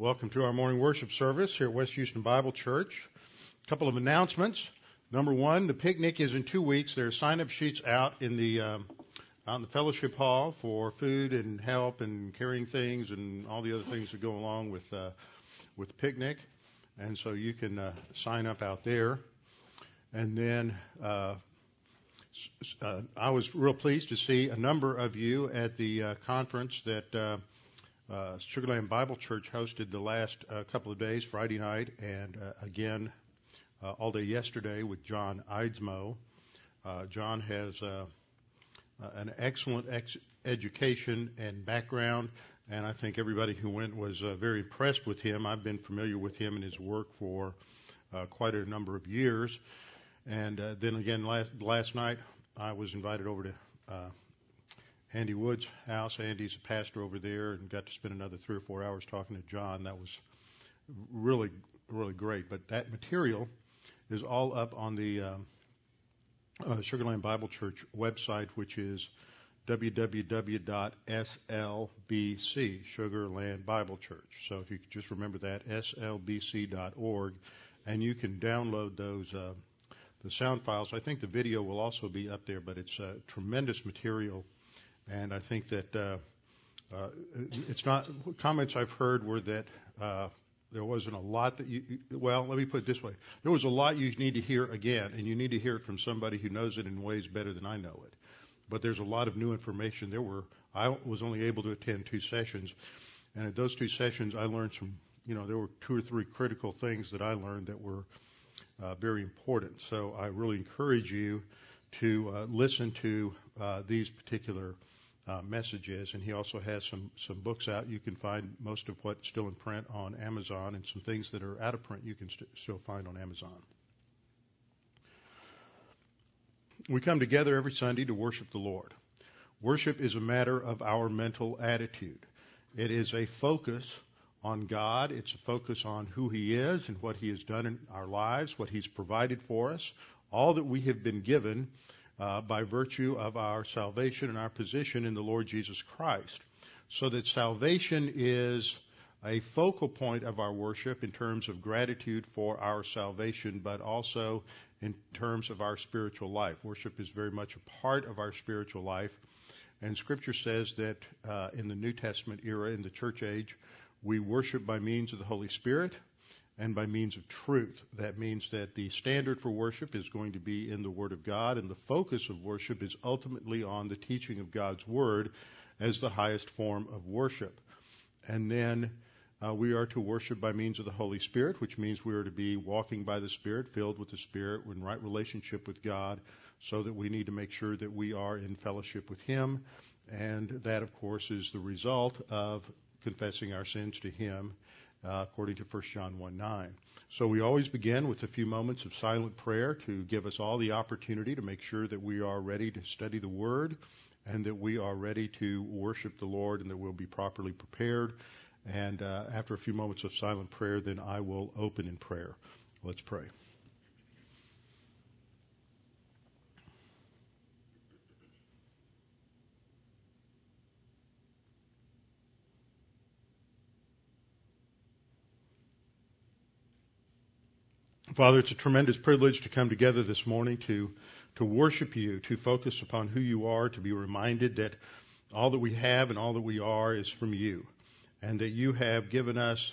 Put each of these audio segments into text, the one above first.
Welcome to our morning worship service here at West Houston Bible Church. A couple of announcements. Number one, the picnic is in two weeks. There are sign-up sheets out in the um, out in the fellowship hall for food and help and carrying things and all the other things that go along with uh, with the picnic, and so you can uh, sign up out there. And then uh, uh, I was real pleased to see a number of you at the uh, conference that uh, Sugarland Bible Church hosted the last uh, couple of days, Friday night, and uh, again uh, all day yesterday with John Eidsmoe. Uh, John has uh, an excellent ex- education and background, and I think everybody who went was very impressed with him. I've been familiar with him and his work for uh, quite a number of years. And then again, last, last night, I was invited over to uh, Andy Woods' house. Andy's a pastor over there, and got to spend another three or four hours talking to John. That was really, really great. But that material is all up on the um, uh, Sugarland Bible Church website, which is www.slbc, Sugarland Bible Church. So if you could just remember that, slbc.org, and you can download those. Uh, the sound files. I think the video will also be up there, but it's uh, tremendous material and I think that uh, uh, it's not comments I've heard were that uh, there wasn't a lot that you. Well, let me put it this way: there was a lot you need to hear again, and you need to hear it from somebody who knows it in ways better than I know it. But there's a lot of new information. There were I was only able to attend two sessions, and at those two sessions I learned some. You know, there were two or three critical things that I learned that were uh, very important. So I really encourage you to uh, listen to uh, these particular uh, messages, and he also has some some books out. You can find most of what's still in print on Amazon, and some things that are out of print you can st- still find on Amazon. We come together every Sunday to worship the Lord. Worship is a matter of our mental attitude. It is a focus on God. It's a focus on who He is and what He has done in our lives, what He's provided for us, all that we have been given uh, by virtue of our salvation and our position in the Lord Jesus Christ. So that salvation is a focal point of our worship in terms of gratitude for our salvation, but also in terms of our spiritual life. Worship is very much a part of our spiritual life. And Scripture says that uh, in the New Testament era, in the church age, we worship by means of the Holy Spirit and by means of truth. That means that the standard for worship is going to be in the Word of God, and the focus of worship is ultimately on the teaching of God's Word as the highest form of worship. And then uh, we are to worship by means of the Holy Spirit, which means we are to be walking by the Spirit, filled with the Spirit, in right relationship with God, so that we need to make sure that we are in fellowship with Him. And that, of course, is the result of confessing our sins to Him uh, according to 1 John 1 9. So we always begin with a few moments of silent prayer to give us all the opportunity to make sure that we are ready to study the Word and that we are ready to worship the Lord and that we'll be properly prepared. And uh, after a few moments of silent prayer, then I will open in prayer. Let's pray. Father, it's a tremendous privilege to come together this morning to, to worship you, to focus upon who you are, to be reminded that all that we have and all that we are is from you, and that you have given us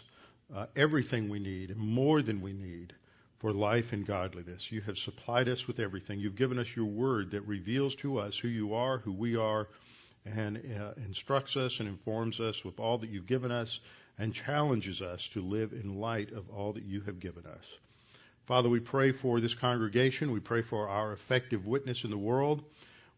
uh, everything we need and more than we need for life and godliness. You have supplied us with everything. You've given us your word that reveals to us who you are, who we are, and uh, instructs us and informs us with all that you've given us and challenges us to live in light of all that you have given us. Father, we pray for this congregation. We pray for our effective witness in the world.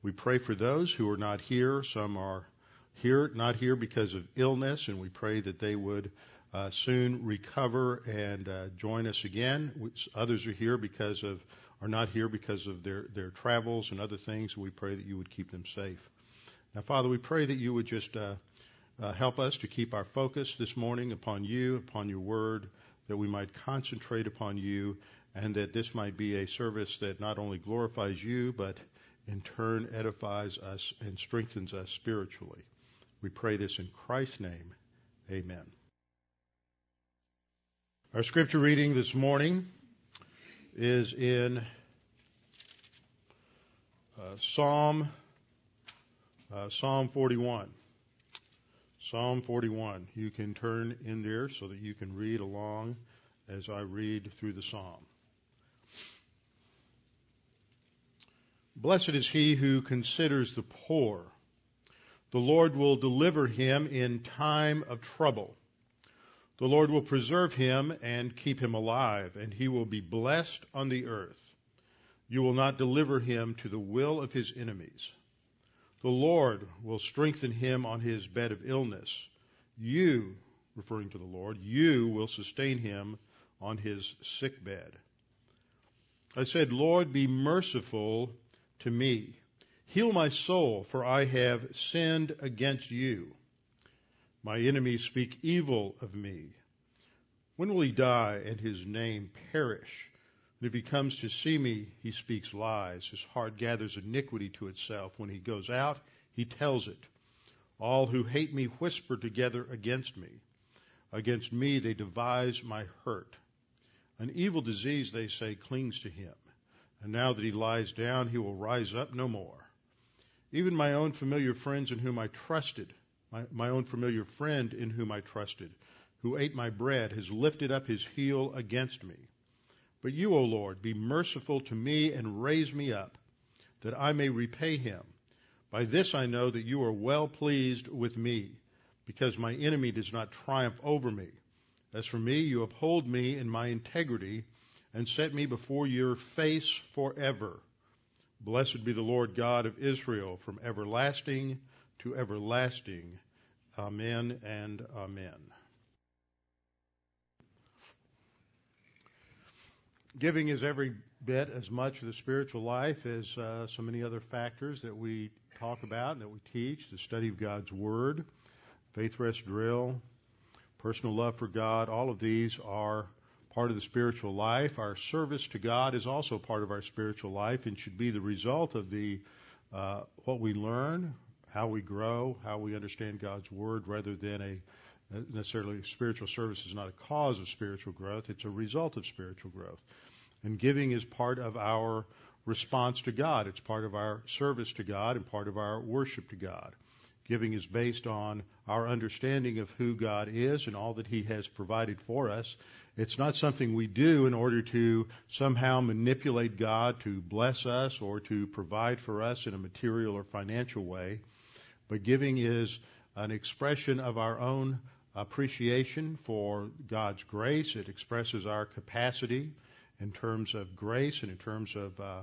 We pray for those who are not here. Some are here, not here because of illness, and we pray that they would uh, soon recover and uh, join us again. Others are here because of are not here because of their their travels and other things. We pray that you would keep them safe. Now, Father, we pray that you would just uh, uh help us to keep our focus this morning upon you, upon your word, that we might concentrate upon you and that this might be a service that not only glorifies you, but in turn edifies us and strengthens us spiritually. We pray this in Christ's name. Amen. Our scripture reading this morning is in uh, Psalm uh, Psalm 41. Psalm 41. You can turn in there so that you can read along as I read through the psalm. Blessed is he who considers the poor. The Lord will deliver him in time of trouble. The Lord will preserve him and keep him alive, and he will be blessed on the earth. You will not deliver him to the will of his enemies. The Lord will strengthen him on his bed of illness. You, referring to the Lord, you will sustain him on his sick bed. I said, Lord, be merciful to me. Heal my soul, for I have sinned against you. My enemies speak evil of me. When will he die and his name perish? And if he comes to see me, he speaks lies. His heart gathers iniquity to itself. When he goes out, he tells it. All who hate me whisper together against me. Against me they devise my hurt. An evil disease, they say, clings to him. And now that he lies down, he will rise up no more. Even my own familiar friends in whom I trusted, my, my own familiar friend in whom I trusted, who ate my bread, has lifted up his heel against me. But you, O Lord, be merciful to me and raise me up, that I may repay him. By this I know that you are well pleased with me, because my enemy does not triumph over me. As for me, you uphold me in my integrity and set me before your face forever. Blessed be the Lord God of Israel from everlasting to everlasting. Amen and amen. Giving is every bit as much of the spiritual life as uh, so many other factors that we talk about and that we teach the study of God's Word, faith rest drill, personal love for God. All of these are part of the spiritual life. Our service to God is also part of our spiritual life and should be the result of the uh, what we learn, how we grow, how we understand God's Word, rather than a necessarily spiritual service is not a cause of spiritual growth; it's a result of spiritual growth. And giving is part of our response to God. It's part of our service to God and part of our worship to God. Giving is based on our understanding of who God is and all that He has provided for us it's not something we do in order to somehow manipulate God to bless us or to provide for us in a material or financial way. But giving is an expression of our own appreciation for God's grace. It expresses our capacity in terms of grace and in terms of uh,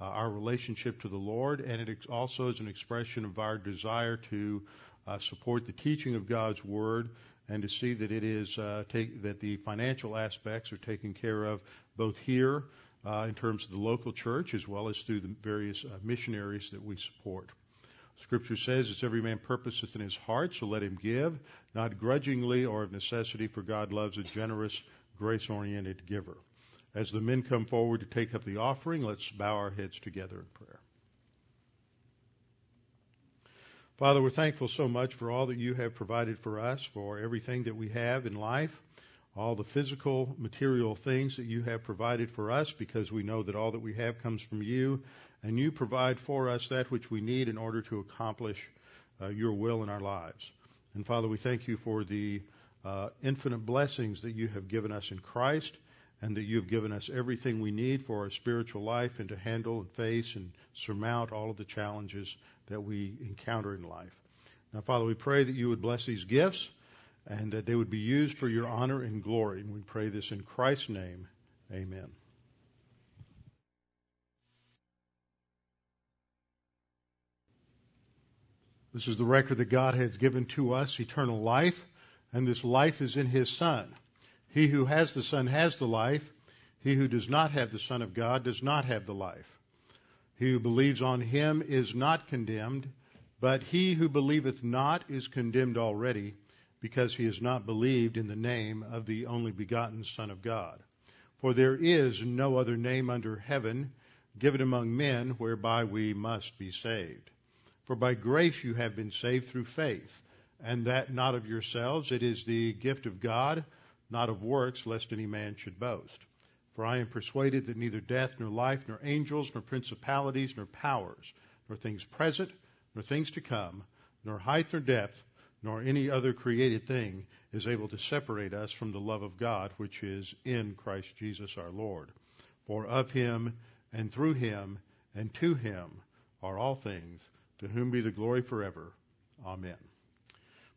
uh, our relationship to the Lord, and it also is an expression of our desire to uh, support the teaching of God's Word and to see that it is uh, take, that the financial aspects are taken care of both here uh, in terms of the local church as well as through the various uh, missionaries that we support. Scripture says, "It's every man purposeth in his heart, so let him give, not grudgingly or of necessity, for God loves a generous, grace-oriented giver." As the men come forward to take up the offering, let's bow our heads together in prayer. Father, we're thankful so much for all that you have provided for us, for everything that we have in life, all the physical, material things that you have provided for us, because we know that all that we have comes from you, and you provide for us that which we need in order to accomplish uh, your will in our lives. And Father, we thank you for the uh, infinite blessings that you have given us in Christ, and that you have given us everything we need for our spiritual life and to handle and face and surmount all of the challenges that we encounter in life. Now, Father, we pray that you would bless these gifts and that they would be used for your honor and glory. And we pray this in Christ's name. Amen. This is the record that God has given to us, eternal life, and this life is in His Son. He who has the Son has the life. He who does not have the Son of God does not have the life. He who believes on him is not condemned, but he who believeth not is condemned already, because he has not believed in the name of the only begotten Son of God. For there is no other name under heaven given among men whereby we must be saved. For by grace you have been saved through faith, and that not of yourselves, it is the gift of God, not of works, lest any man should boast. For I am persuaded that neither death, nor life, nor angels, nor principalities, nor powers, nor things present, nor things to come, nor height nor depth, nor any other created thing is able to separate us from the love of God which is in Christ Jesus our Lord. For of him, and through him, and to him are all things, to whom be the glory forever. Amen.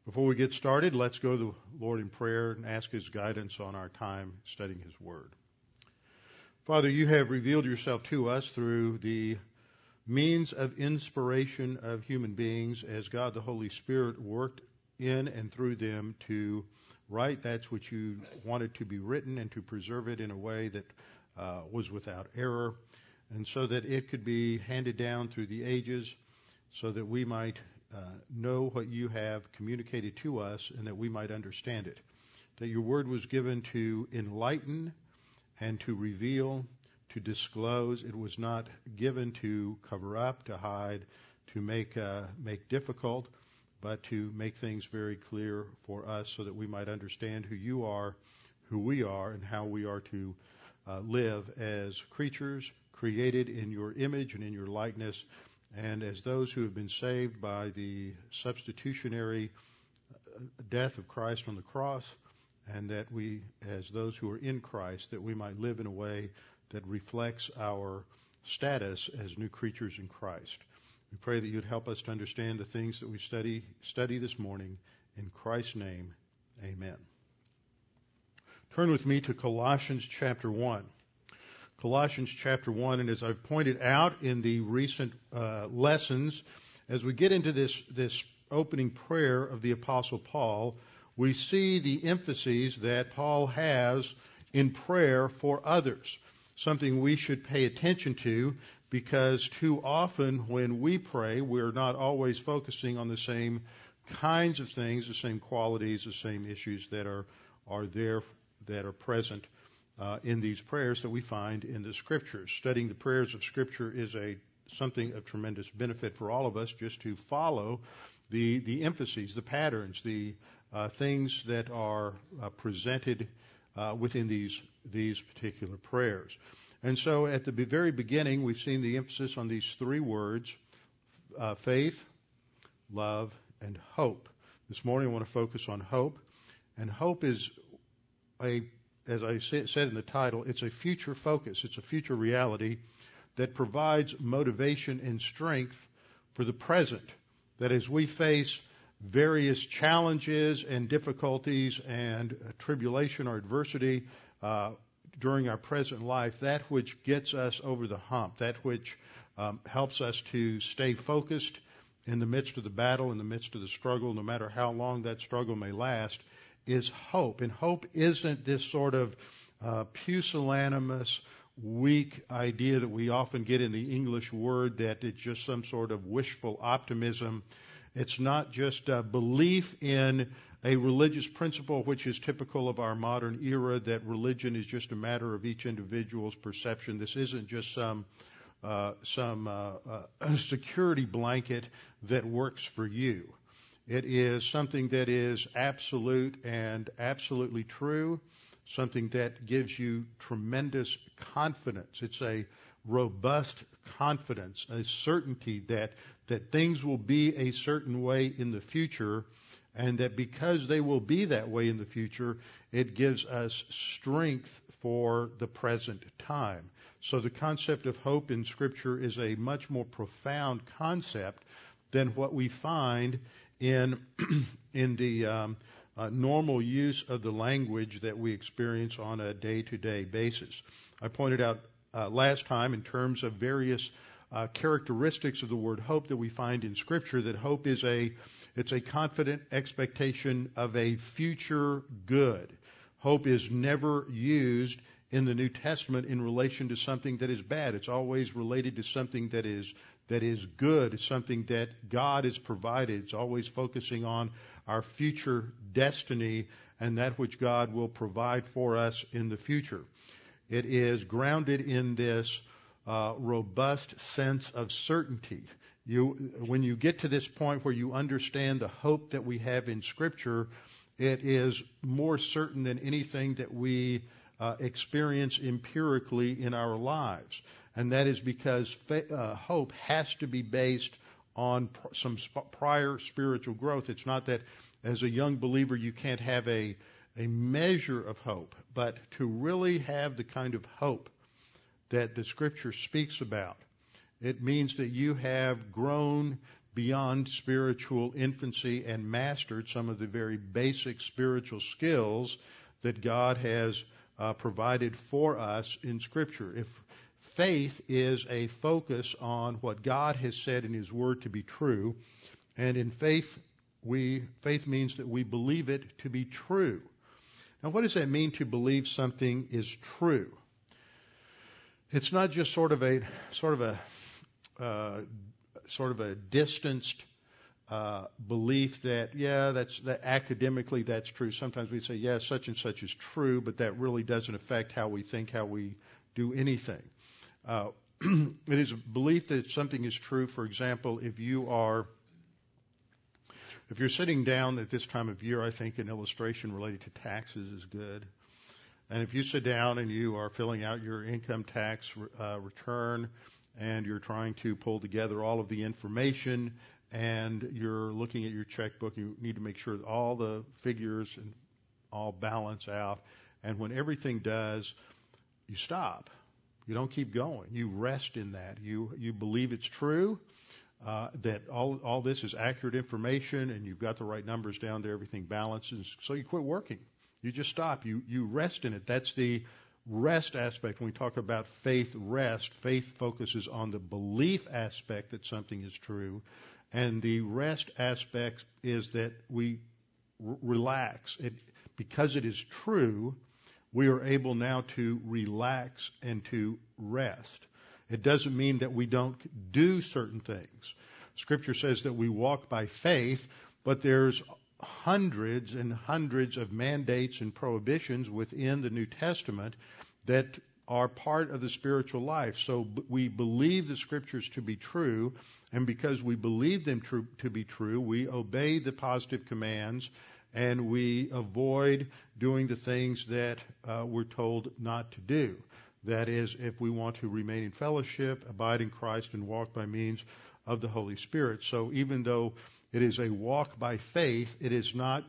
Before we get started, let's go to the Lord in prayer and ask His guidance on our time studying His Word. Father, you have revealed yourself to us through the means of inspiration of human beings as God the Holy Spirit worked in and through them to write that which you wanted to be written and to preserve it in a way that uh, was without error, and so that it could be handed down through the ages so that we might know what you have communicated to us and that we might understand it. That your word was given to enlighten and to reveal, to disclose. It was not given to cover up, to hide, to make uh, make difficult, but to make things very clear for us so that we might understand who you are, who we are, and how we are to uh, live as creatures created in your image and in your likeness and as those who have been saved by the substitutionary uh, death of Christ on the cross, and that we, as those who are in Christ, that we might live in a way that reflects our status as new creatures in Christ. We pray that you'd help us to understand the things that we study study this morning. In Christ's name, amen. Turn with me to Colossians chapter 1. Colossians chapter 1. And as I've pointed out in the recent uh, lessons, as we get into this, this opening prayer of the Apostle Paul, we see the emphases that Paul has in prayer for others. Something we should pay attention to because too often when we pray, we're not always focusing on the same kinds of things, the same qualities, the same issues that are, are there, that are present uh, in these prayers that we find in the scriptures. Studying the prayers of scripture is a something of tremendous benefit for all of us just to follow the the emphases, the patterns, the uh, things that are uh, presented uh, within these these particular prayers. And so, at the very beginning, we've seen the emphasis on these three words: uh, faith, love, and hope. This morning, I want to focus on hope, and hope is a as I said in the title, it's a future focus. It's a future reality that provides motivation and strength for the present. That as we face various challenges and difficulties and tribulation or adversity uh, during our present life, that which gets us over the hump, that which um, helps us to stay focused in the midst of the battle, in the midst of the struggle, no matter how long that struggle may last, is hope. And hope isn't this sort of uh, pusillanimous, weak idea that we often get in the English word that it's just some sort of wishful optimism. It's not just a belief in a religious principle which is typical of our modern era that religion is just a matter of each individual's perception. This isn't just some uh, some uh, uh, security blanket that works for you. It is something that is absolute and absolutely true, something that gives you tremendous confidence. It's a robust confidence, a certainty that, that things will be a certain way in the future, and that because they will be that way in the future, it gives us strength for the present time. So the concept of hope in Scripture is a much more profound concept than what we find in in the um, uh, normal use of the language that we experience on a day-to-day basis. I pointed out uh, last time in terms of various uh, characteristics of the word hope that we find in Scripture that hope is a it's a confident expectation of a future good. Hope is never used in the New Testament in relation to something that is bad. It's always related to something that is that is good. It's something that God has provided. It's always focusing on our future destiny and that which God will provide for us in the future. It is grounded in this uh, robust sense of certainty. You, when you get to this point where you understand the hope that we have in Scripture, it is more certain than anything that we uh, experience empirically in our lives. And that is because fa- uh, hope has to be based on pr- some sp- prior spiritual growth. It's not that as a young believer you can't have a, a measure of hope, but to really have the kind of hope that the scripture speaks about, it means that you have grown beyond spiritual infancy and mastered some of the very basic spiritual skills that God has uh, provided for us in Scripture. If faith is a focus on what God has said in His Word to be true, and in faith, we faith means that we believe it to be true. Now, what does that mean to believe something is true? It's not just sort of a sort of a uh, sort of a distanced uh, belief that yeah, that's that academically that's true. Sometimes we say yeah, such and such is true, but that really doesn't affect how we think, how we do anything. Uh, it is a belief that something is true. For example, if you are if you're sitting down at this time of year, I think an illustration related to taxes is good. And if you sit down and you are filling out your income tax uh, return, and you're trying to pull together all of the information and you're looking at your checkbook. You need to make sure that all the figures and all balance out. And when everything does, you stop. You don't keep going. You rest in that. You you believe it's true. Uh, that all all this is accurate information, and you've got the right numbers down there. Everything balances. So you quit working. You just stop. You you rest in it. That's the rest aspect, when we talk about faith rest, faith focuses on the belief aspect that something is true, and the rest aspect is that we r- relax. It, because it is true, we are able now to relax and to rest. It doesn't mean that we don't do certain things. Scripture says that we walk by faith, but there's hundreds and hundreds of mandates and prohibitions within the New Testament that are part of the spiritual life. So we believe the scriptures to be true, and because we believe them to be true, we obey the positive commands and we avoid doing the things that uh, we're told not to do. That is, if we want to remain in fellowship, abide in Christ, and walk by means of the Holy Spirit. So even though it is a walk by faith, it is not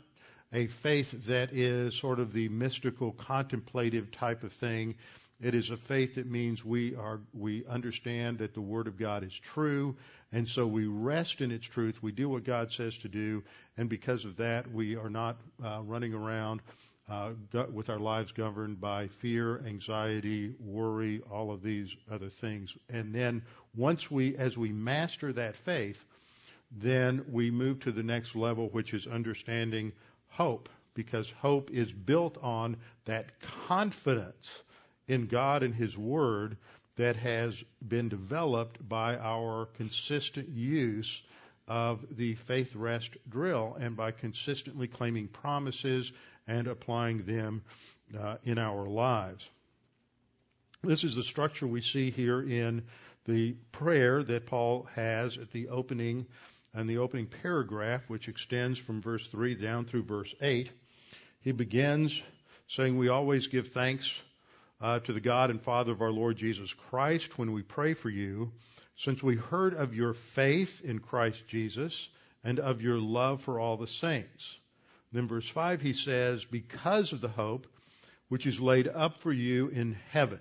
a faith that is sort of the mystical, contemplative type of thing. It is a faith that means we are we understand that the Word of God is true, and so we rest in its truth. We do what God says to do, and because of that, we are not uh, running around uh, with our lives governed by fear, anxiety, worry, all of these other things. And then once we, as we master that faith, then we move to the next level, which is understanding hope because hope is built on that confidence in God and His Word that has been developed by our consistent use of the faith rest drill and by consistently claiming promises and applying them uh, in our lives. This is the structure we see here in the prayer that Paul has at the opening and the opening paragraph, which extends from verse 3 down through verse 8, he begins saying, We always give thanks uh, to the God and Father of our Lord Jesus Christ when we pray for you, since we heard of your faith in Christ Jesus and of your love for all the saints. Then, verse 5, he says, Because of the hope which is laid up for you in heaven,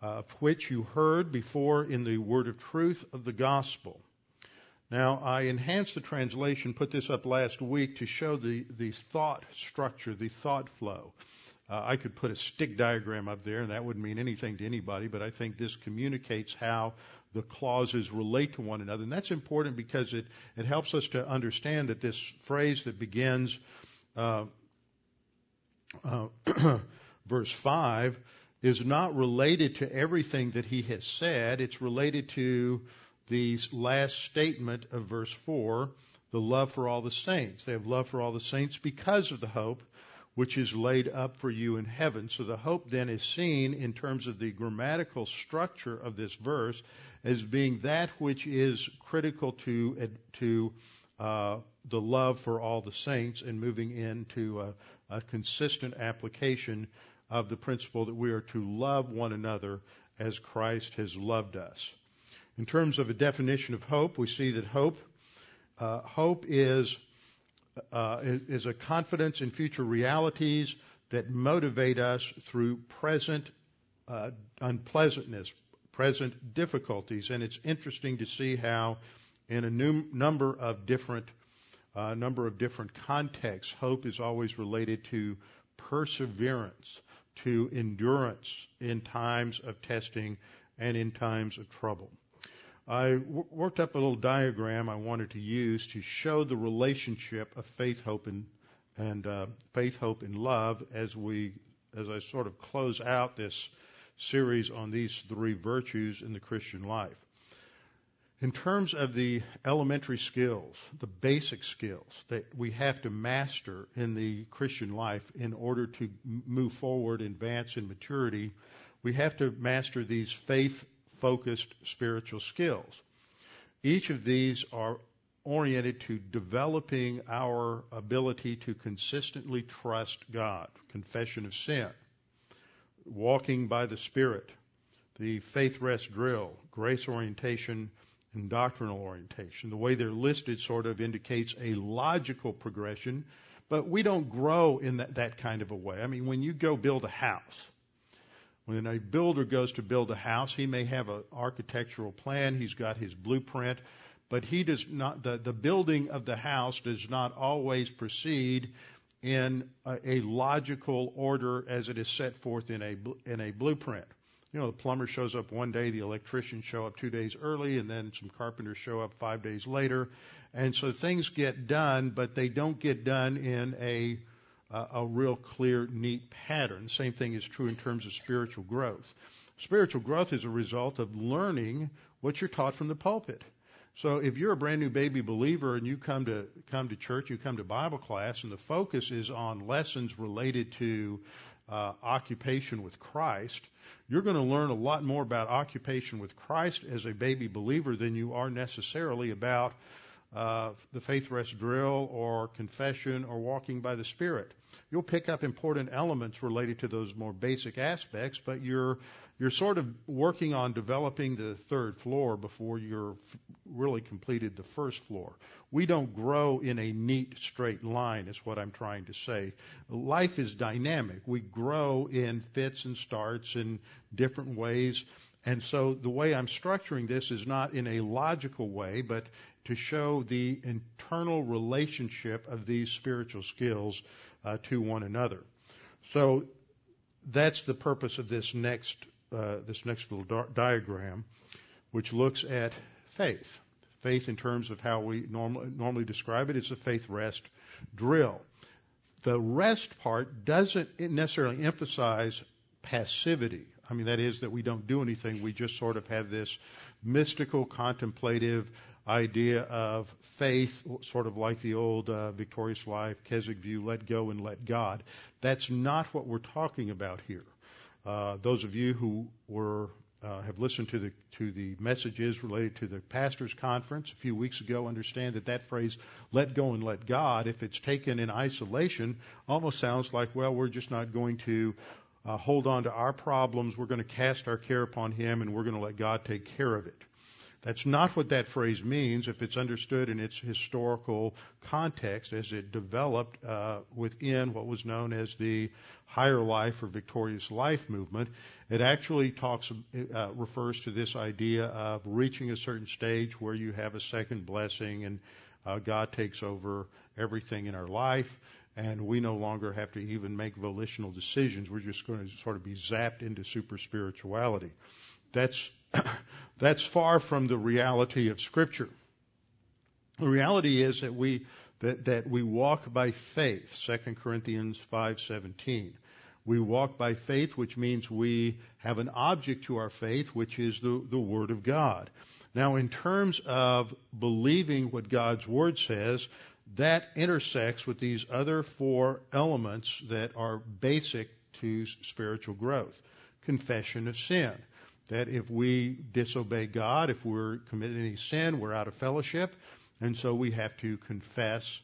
of which you heard before in the word of truth of the gospel now, I enhanced the translation, put this up last week to show the, the thought structure, the thought flow. Uh, I could put a stick diagram up there, and that wouldn't mean anything to anybody, but I think this communicates how the clauses relate to one another. And that's important because it, it helps us to understand that this phrase that begins uh, uh, verse 5 is not related to everything that he has said. It's related to the last statement of verse 4, the love for all the saints. They have love for all the saints because of the hope which is laid up for you in heaven. So the hope then is seen in terms of the grammatical structure of this verse as being that which is critical to, to uh, the love for all the saints and moving into a, a consistent application of the principle that we are to love one another as Christ has loved us. In terms of a definition of hope, we see that hope uh, hope is uh, is a confidence in future realities that motivate us through present uh, unpleasantness, present difficulties, and it's interesting to see how, in a new number of different uh, number of different contexts, hope is always related to perseverance, to endurance in times of testing and in times of trouble. I w- worked up a little diagram I wanted to use to show the relationship of faith, hope, and, and uh, faith, hope, and love as we as I sort of close out this series on these three virtues in the Christian life. In terms of the elementary skills, the basic skills that we have to master in the Christian life in order to move forward, advance in maturity, we have to master these faith focused spiritual skills. Each of these are oriented to developing our ability to consistently trust God, confession of sin, walking by the Spirit, the faith rest drill, grace orientation, and doctrinal orientation. The way they're listed sort of indicates a logical progression, but we don't grow in that, that kind of a way. I mean, when you go build a house, when a builder goes to build a house, he may have an architectural plan, he's got his blueprint, but he does not, the, the building of the house does not always proceed in a, a logical order as it is set forth in a, in a blueprint. You know, the plumber shows up one day, the electrician show up two days early, and then some carpenters show up five days later. And so things get done, but they don't get done in a uh, a real clear, neat pattern. Same thing is true in terms of spiritual growth. Spiritual growth is a result of learning what you're taught from the pulpit. So if you're a brand new baby believer and you come to come to church, you come to Bible class, and the focus is on lessons related to uh, occupation with Christ, you're going to learn a lot more about occupation with Christ as a baby believer than you are necessarily about uh, the faith rest drill or confession or walking by the Spirit. You'll pick up important elements related to those more basic aspects, but you're you're sort of working on developing the third floor before you're really completed the first floor. We don't grow in a neat straight line, is what I'm trying to say. Life is dynamic. We grow in fits and starts in different ways. And so the way I'm structuring this is not in a logical way, but to show the internal relationship of these spiritual skills uh, to one another. So that's the purpose of this next uh, this next little di- diagram, which looks at faith. Faith in terms of how we norm- normally describe it is a faith rest drill. The rest part doesn't necessarily emphasize passivity. I mean, that is that we don't do anything. We just sort of have this mystical, contemplative idea of faith, sort of like the old uh, victorious life, Keswick view, let go and let God. That's not what we're talking about here. Uh, those of you who were uh, have listened to the to the messages related to the pastors conference a few weeks ago understand that that phrase let go and let god if it's taken in isolation almost sounds like well we're just not going to uh, hold on to our problems we're going to cast our care upon him and we're going to let god take care of it that's not what that phrase means if it's understood in its historical context as it developed uh, within what was known as the higher life or victorious life movement. It actually talks, uh, refers to this idea of reaching a certain stage where you have a second blessing and uh, God takes over everything in our life and we no longer have to even make volitional decisions. We're just going to sort of be zapped into super spirituality. That's That's far from the reality of Scripture. The reality is that we that, that we walk by faith. 2 Corinthians 5:17. We walk by faith, which means we have an object to our faith, which is the, the Word of God. Now, in terms of believing what God's Word says, that intersects with these other four elements that are basic to spiritual growth. Confession of sin that if we disobey God, if we're committing any sin, we're out of fellowship. And so we have to confess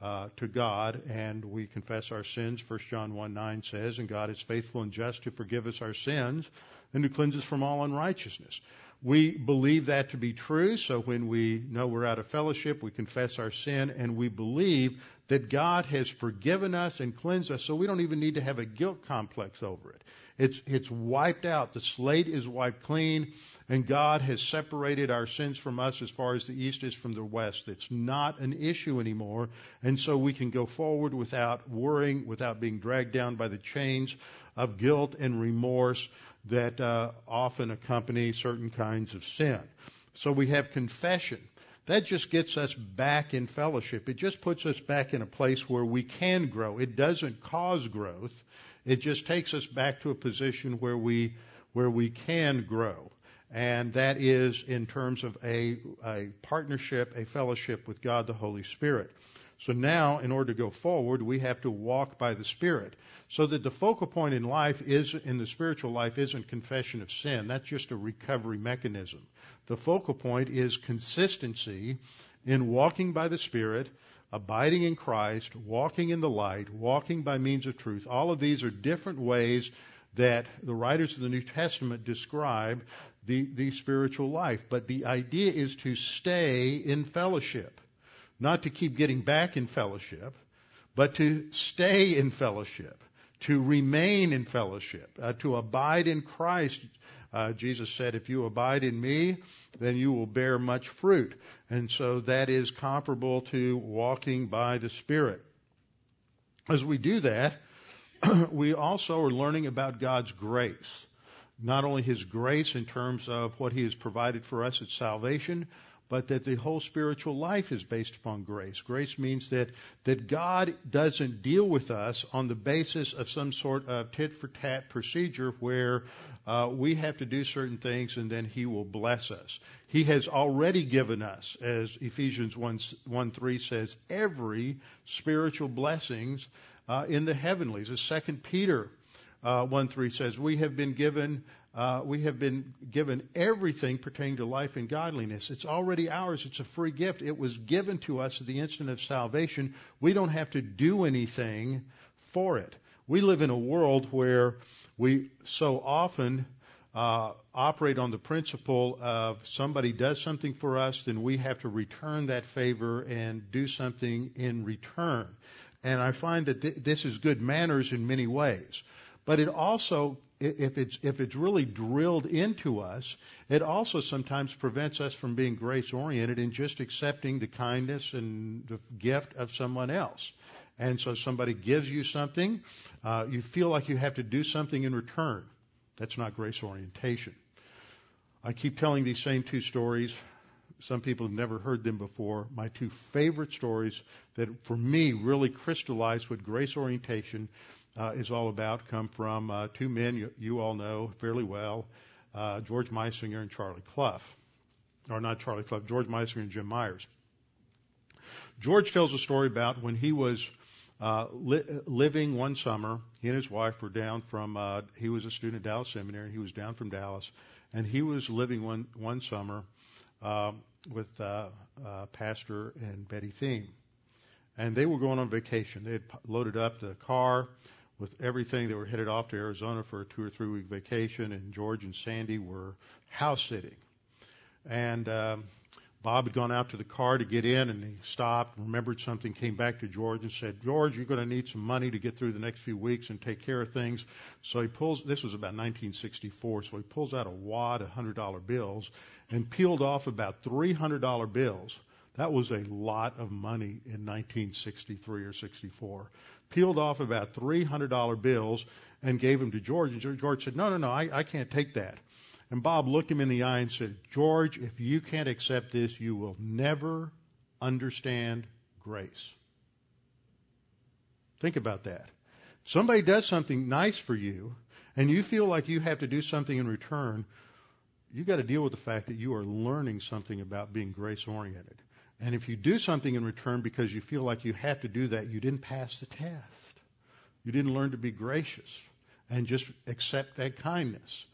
uh, to God and we confess our sins. 1 John 1 9 says, And God is faithful and just to forgive us our sins and to cleanse us from all unrighteousness. We believe that to be true, so when we know we're out of fellowship, we confess our sin and we believe that God has forgiven us and cleansed us, so we don't even need to have a guilt complex over it. It's, it's wiped out. The slate is wiped clean, and God has separated our sins from us as far as the east is from the west. It's not an issue anymore, and so we can go forward without worrying, without being dragged down by the chains of guilt and remorse that uh, often accompany certain kinds of sin. So we have confession. That just gets us back in fellowship. It just puts us back in a place where we can grow. It doesn't cause growth. It just takes us back to a position where we where we can grow. And that is in terms of a, a partnership, a fellowship with God the Holy Spirit. So now, in order to go forward, we have to walk by the Spirit. So that the focal point in life is, in the spiritual life, isn't confession of sin. That's just a recovery mechanism. The focal point is consistency in walking by the Spirit, abiding in Christ, walking in the light, walking by means of truth. All of these are different ways that the writers of the New Testament describe the, the spiritual life. But the idea is to stay in fellowship, not to keep getting back in fellowship, but to stay in fellowship, to remain in fellowship, uh, to abide in Christ. Uh, Jesus said, if you abide in me, then you will bear much fruit. And so that is comparable to walking by the Spirit. As we do that, we also are learning about God's grace. Not only His grace in terms of what He has provided for us at salvation, but that the whole spiritual life is based upon grace. Grace means that, that God doesn't deal with us on the basis of some sort of tit for tat procedure where uh, we have to do certain things and then He will bless us. He has already given us, as Ephesians 1, 1 3 says, every spiritual blessings uh, in the heavenlies. As 2 Peter uh, 1 3 says, we have been given uh, we have been given everything pertaining to life and godliness. It's already ours. It's a free gift. It was given to us at the instant of salvation. We don't have to do anything for it. We live in a world where we so often uh, operate on the principle of somebody does something for us, then we have to return that favor and do something in return. And I find that th- this is good manners in many ways. But it also if it's if it's really drilled into us, it also sometimes prevents us from being grace oriented and just accepting the kindness and the gift of someone else. And so somebody gives you something, uh, you feel like you have to do something in return. That's not grace orientation. I keep telling these same two stories. Some people have never heard them before. My two favorite stories that for me really crystallize what grace orientation uh, is all about come from uh, two men you, you, all know fairly well, uh, George Meisinger and Charlie Clough. Or not Charlie Clough, George Meisinger and Jim Myers. George tells a story about when he was uh, li- living one summer. He and his wife were down from. Uh, he was a student at Dallas Seminary. He was down from Dallas, and he was living one one summer uh, with uh, Pastor and Betty Thiem, and they were going on vacation. They had loaded up the car with everything. They were headed off to Arizona for a two or three week vacation, and George and Sandy were house sitting. And um, Bob had gone out to the car to get in, and he stopped, remembered something, came back to George and said, "George, you're going to need some money to get through the next few weeks and take care of things." So he pulls. This was about 1964, so he pulls out a wad of hundred dollar bills and peeled off about three hundred dollar bills. That was a lot of money in 1963 or 64 peeled off about $300 bills and gave them to George. And George said, no, no, no, I, I can't take that. And Bob looked him in the eye and said, George, if you can't accept this, you will never understand grace. Think about that. Somebody does something nice for you, and you feel like you have to do something in return. You've got to deal with the fact that you are learning something about being grace oriented. And if you do something in return because you feel like you have to do that, you didn't pass the test. You didn't learn to be gracious and just accept that kindness.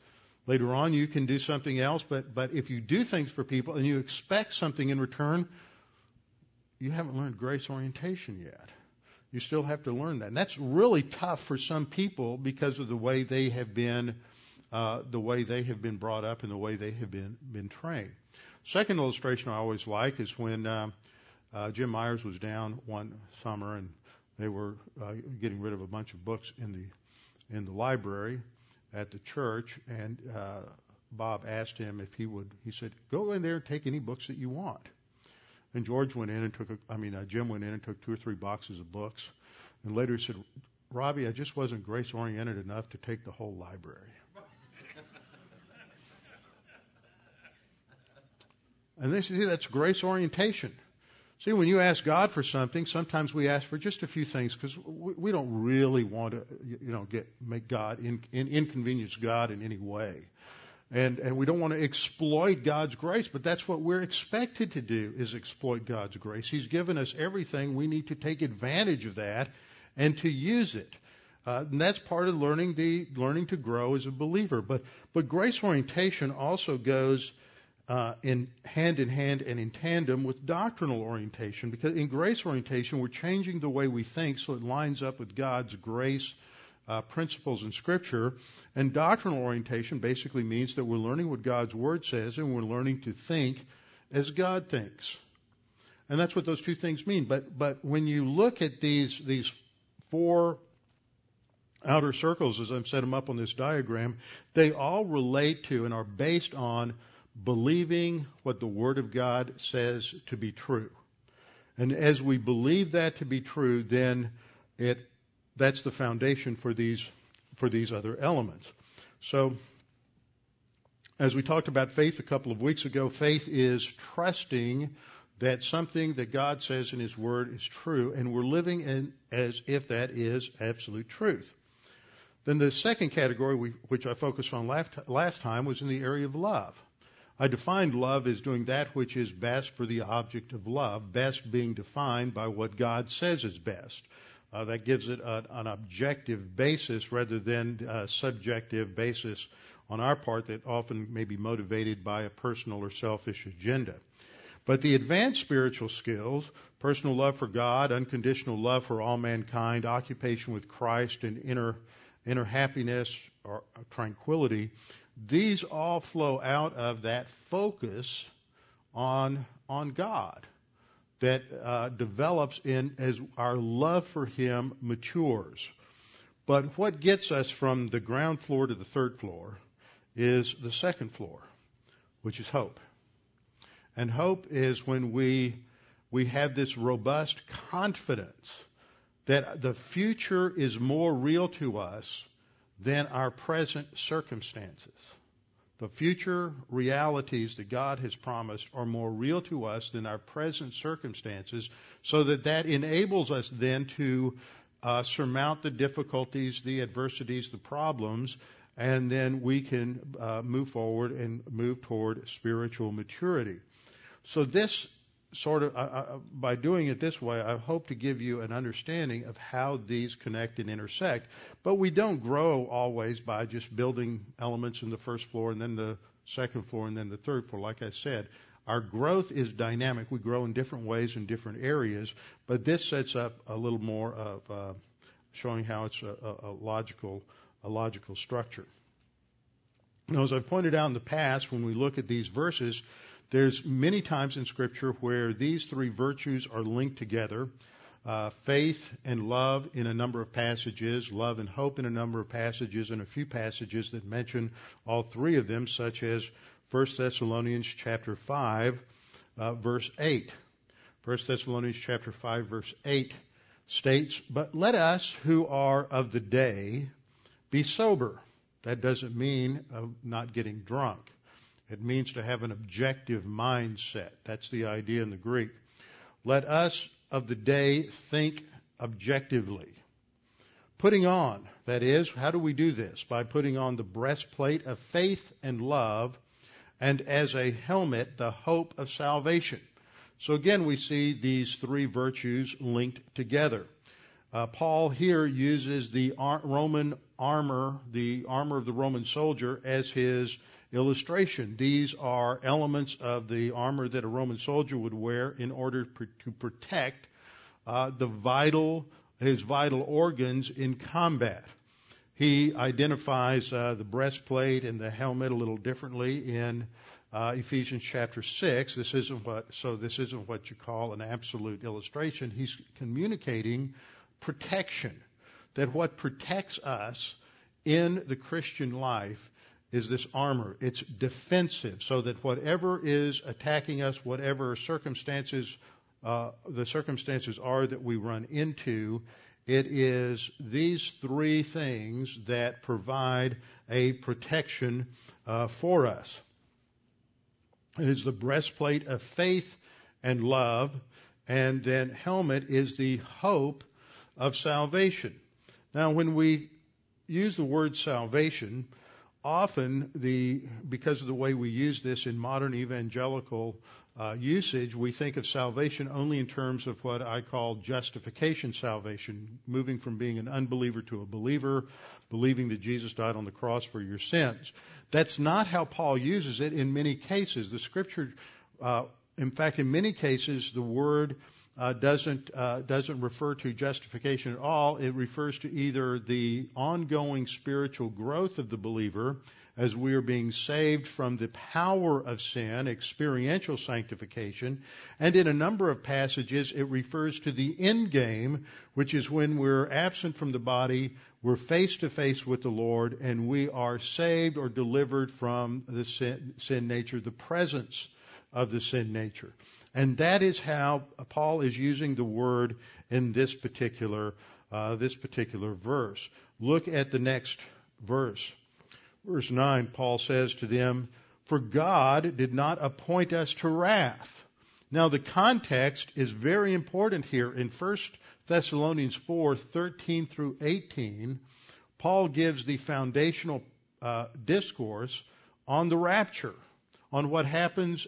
Later on, you can do something else, but, but if you do things for people and you expect something in return, you haven't learned grace orientation yet. You still have to learn that. And that's really tough for some people because of the way they have been, uh, the way they have been brought up and the way they have been, been trained. Second illustration I always like is when, uh, uh, Jim Myers was down one summer and they were uh, getting rid of a bunch of books in the in the library at the church, and uh, Bob asked him if he would. He said, "Go in there and take any books that you want." And George went in and took. A, I mean, uh, Jim went in and took two or three boxes of books, and later he said, "Robbie, I just wasn't grace oriented enough to take the whole library." And they see that's grace orientation. See, when you ask God for something, sometimes we ask for just a few things because we, we, don't really want to, you know, get make God in, in, inconvenience God in any way, and and we don't want to exploit God's grace. But that's what we're expected to do is exploit God's grace. He's given us everything. We need to take advantage of that and to use it. Uh, and that's part of learning the learning to grow as a believer. But but grace orientation also goes uh, in hand in hand and in tandem with doctrinal orientation because in grace orientation we're changing the way we think so it lines up with God's grace uh, principles in Scripture. And doctrinal orientation basically means that we're learning what God's Word says and we're learning to think as God thinks. And that's what those two things mean. But but when you look at these these four outer circles, as I've set them up on this diagram, they all relate to and are based on believing what the Word of God says to be true. And as we believe that to be true, then it that's the foundation for these for these other elements. So as we talked about faith a couple of weeks ago, faith is trusting that something that God says in His Word is true, and we're living in, as if that is absolute truth. Then the second category, we, which I focused on last, last time, was in the area of love. I defined love as doing that which is best for the object of love, best being defined by what God says is best. Uh, that gives it a, an objective basis rather than a subjective basis on our part that often may be motivated by a personal or selfish agenda. But the advanced spiritual skills, personal love for God, unconditional love for all mankind, occupation with Christ, and inner, inner happiness or tranquility, these all flow out of that focus on on God that uh, develops in as our love for Him matures. But what gets us from the ground floor to the third floor is the second floor, which is hope. And hope is when we we have this robust confidence that the future is more real to us than our present circumstances. The future realities that God has promised are more real to us than our present circumstances, so that that enables us then to uh, surmount the difficulties, the adversities, the problems, and then we can uh, move forward and move toward spiritual maturity. So this sort of, uh, by doing it this way, I hope to give you an understanding of how these connect and intersect. But we don't grow always by just building elements in the first floor and then the second floor and then the third floor. Like I said, our growth is dynamic. We grow in different ways in different areas, but this sets up a little more of uh, showing how it's a, a logical, a logical structure. Now, as I've pointed out in the past, when we look at these verses, there's many times in Scripture where these three virtues are linked together. Uh, faith and love in a number of passages, love and hope in a number of passages, and a few passages that mention all three of them, such as 1 Thessalonians chapter 5, uh, verse 8. 1 Thessalonians chapter 5, verse 8 states, But let us who are of the day be sober. That doesn't mean of not getting drunk. It means to have an objective mindset. That's the idea in the Greek. Let us of the day think objectively. Putting on, that is, how do we do this? By putting on the breastplate of faith and love, and as a helmet, the hope of salvation. So again, we see these three virtues linked together. Uh, Paul here uses the Roman armor, the armor of the Roman soldier, as his illustration. These are elements of the armor that a Roman soldier would wear in order to protect uh, the vital, his vital organs in combat. He identifies uh, the breastplate and the helmet a little differently in uh, Ephesians chapter six. This isn't what so this isn't what you call an absolute illustration. He's communicating protection. That what protects us in the Christian life is this armor. It's defensive, so that whatever is attacking us, whatever circumstances uh, the circumstances are that we run into, it is these three things that provide a protection uh, for us. It is the breastplate of faith and love, and then helmet is the hope of salvation. Now, when we use the word salvation, often the because of the way we use this in modern evangelical uh, usage, we think of salvation only in terms of what I call justification salvation, moving from being an unbeliever to a believer, believing that Jesus died on the cross for your sins. That's not how Paul uses it in many cases. The scripture, uh, in fact, in many cases, the word uh, doesn't uh, doesn't refer to justification at all. It refers to either the ongoing spiritual growth of the believer as we are being saved from the power of sin, experiential sanctification, and in a number of passages it refers to the end game, which is when we're absent from the body, we're face to face with the Lord, and we are saved or delivered from the sin, sin nature, the presence of the sin nature. And that is how Paul is using the word in this particular uh, this particular verse. Look at the next verse. Verse 9, Paul says to them, For God did not appoint us to wrath. Now the context is very important here. In 1 Thessalonians 4, 13 through 18, Paul gives the foundational uh, discourse on the rapture, on what happens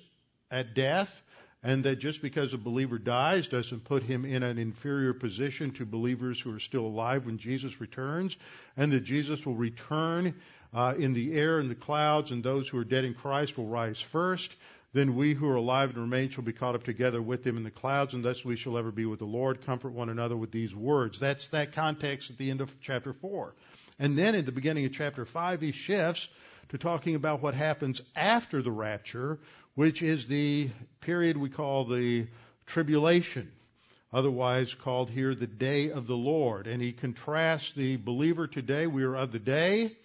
at death, and that just because a believer dies doesn't put him in an inferior position to believers who are still alive when Jesus returns, and that Jesus will return uh, in the air and the clouds, and those who are dead in Christ will rise first. Then we who are alive and remain shall be caught up together with them in the clouds, and thus we shall ever be with the Lord. Comfort one another with these words. That's that context at the end of chapter 4. And then at the beginning of chapter 5, he shifts to talking about what happens after the rapture, which is the period we call the tribulation, otherwise called here the day of the Lord. And he contrasts the believer today, we are of the day,